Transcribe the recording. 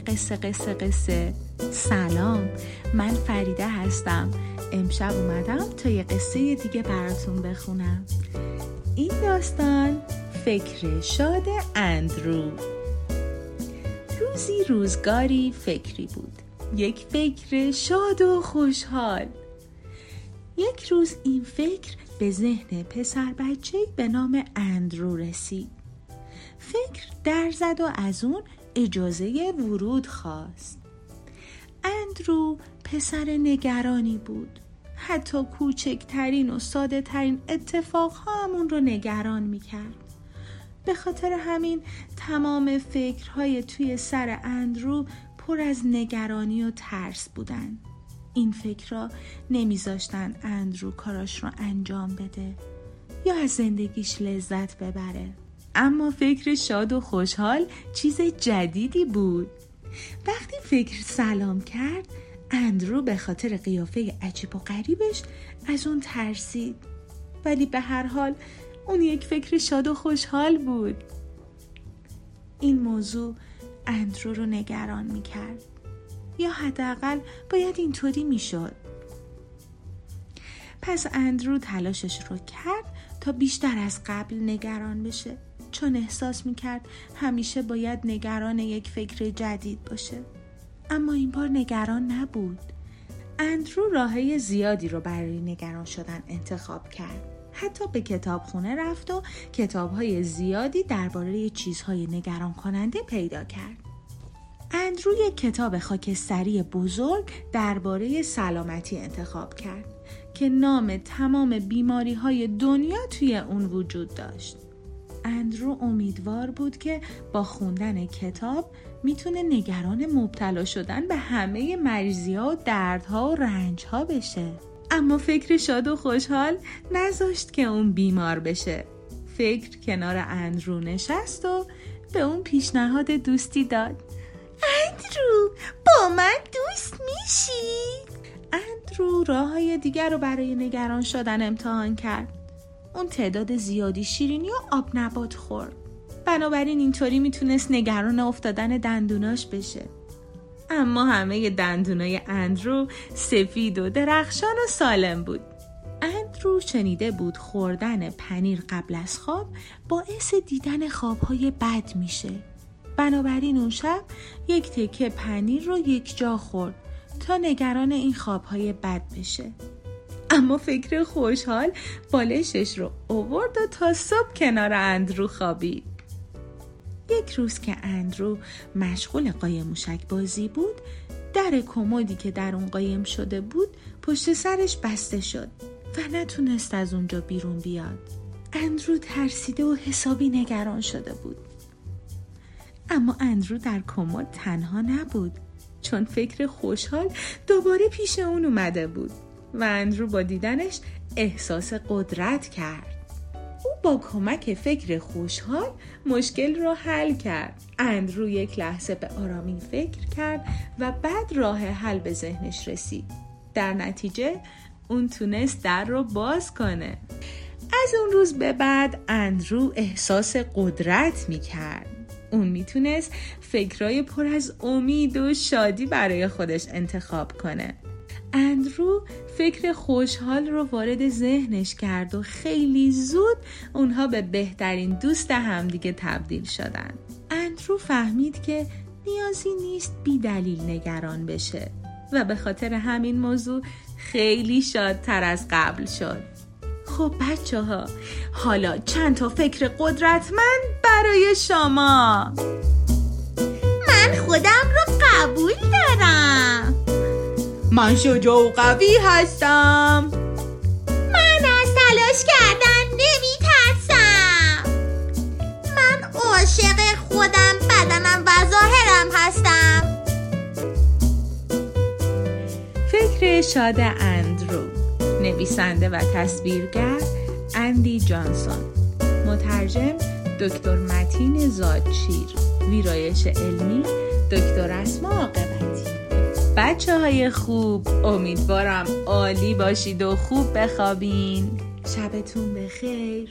قصه قصه قصه. سلام. من فریده هستم. امشب اومدم تا یه قصه دیگه براتون بخونم. این داستان فکر شاد اندرو. روزی روزگاری فکری بود. یک فکر شاد و خوشحال. یک روز این فکر به ذهن پسر بچه به نام اندرو رسید. فکر در زد و از اون اجازه ورود خواست. اندرو پسر نگرانی بود. حتی کوچکترین و ساده ترین اتفاق همون رو نگران می‌کرد. به خاطر همین تمام فکرهای توی سر اندرو پر از نگرانی و ترس بودن. این فکرها نمیذاشتن اندرو کاراش رو انجام بده یا از زندگیش لذت ببره. اما فکر شاد و خوشحال چیز جدیدی بود. وقتی فکر سلام کرد اندرو به خاطر قیافه عجیب و غریبش از اون ترسید. ولی به هر حال اون یک فکر شاد و خوشحال بود. این موضوع اندرو رو نگران می‌کرد. یا حداقل باید اینطوری می‌شد. پس اندرو تلاشش رو کرد تا بیشتر از قبل نگران بشه. چون احساس می‌کرد همیشه باید نگران یک فکر جدید باشه. اما این بار نگران نبود. اندرو راههای زیادی رو برای نگران شدن انتخاب کرد. حتی به کتابخونه رفت و کتابهای زیادی درباره چیزهای نگران کننده پیدا کرد. اندرو یک کتاب خاکستری بزرگ درباره سلامتی انتخاب کرد که نام تمام بیماری های دنیا توی اون وجود داشت. اندرو امیدوار بود که با خوندن کتاب می‌تونه نگران مبتلا شدن به همه مریضی ها و دردها و رنج ها بشه. اما فکر شاد و خوشحال نذاشت که اون بیمار بشه. فکر کنار اندرو نشست و به اون پیشنهاد دوستی داد. اندرو با من دوست میشی؟ اندرو راه های دیگر رو برای نگران شدن امتحان کرد. اون تعداد زیادی شیرینی و آب نبات خورد. بنابراین اینطوری می‌تونست نگران افتادن دندوناش بشه. اما همه دندونای اندرو سفید و درخشان و سالم بود. اندرو شنیده بود خوردن پنیر قبل از خواب باعث دیدن خوابهای بد میشه. بنابراین اون شب یک تکه پنیر رو یک جا خورد تا نگران این خوابهای بد بشه. اما فکر خوشحال بالشش رو اوورد و تا صبح کنار اندرو خوابید. یک روز که اندرو مشغول قایم موشک بازی بود در کمدی که در اون قایم شده بود پشت سرش بسته شد و نتونست از اونجا بیرون بیاد. اندرو ترسیده و حسابی نگران شده بود. اما اندرو در کمد تنها نبود چون فکر خوشحال دوباره پیش اون اومده بود. و اندرو با دیدنش احساس قدرت کرد. او با کمک فکر خوشحال مشکل را حل کرد. اندرو یک لحظه به آرامی فکر کرد و بعد راه حل به ذهنش رسید. در نتیجه اون تونست در رو باز کنه. از اون روز به بعد اندرو احساس قدرت می کرد اون می‌تونست فکرای پر از امید و شادی برای خودش انتخاب کنه. اندرو فکر خوشحال رو وارد ذهنش کرد و خیلی زود اونها به بهترین دوست همدیگه تبدیل شدن. اندرو فهمید که نیازی نیست بی دلیل نگران بشه و به خاطر همین موضوع خیلی شادتر از قبل شد. خب بچه ها حالا چند تا فکر قدرتمند برای شما؟ من خودم رو قبول دارم. من شجاع و قوی هستم. من از تلاش کردن نمی ترسم من عاشق خودم بدنم و ظاهرم هستم. فکر شاد اندرو نویسنده و تصویرگر اندی جانسون. مترجم دکتر متین زادشیر. ویرایش علمی دکتر اسما عاقبتی بچه های خوب. امیدوارم عالی باشید و خوب بخوابین. شبتون بخیر.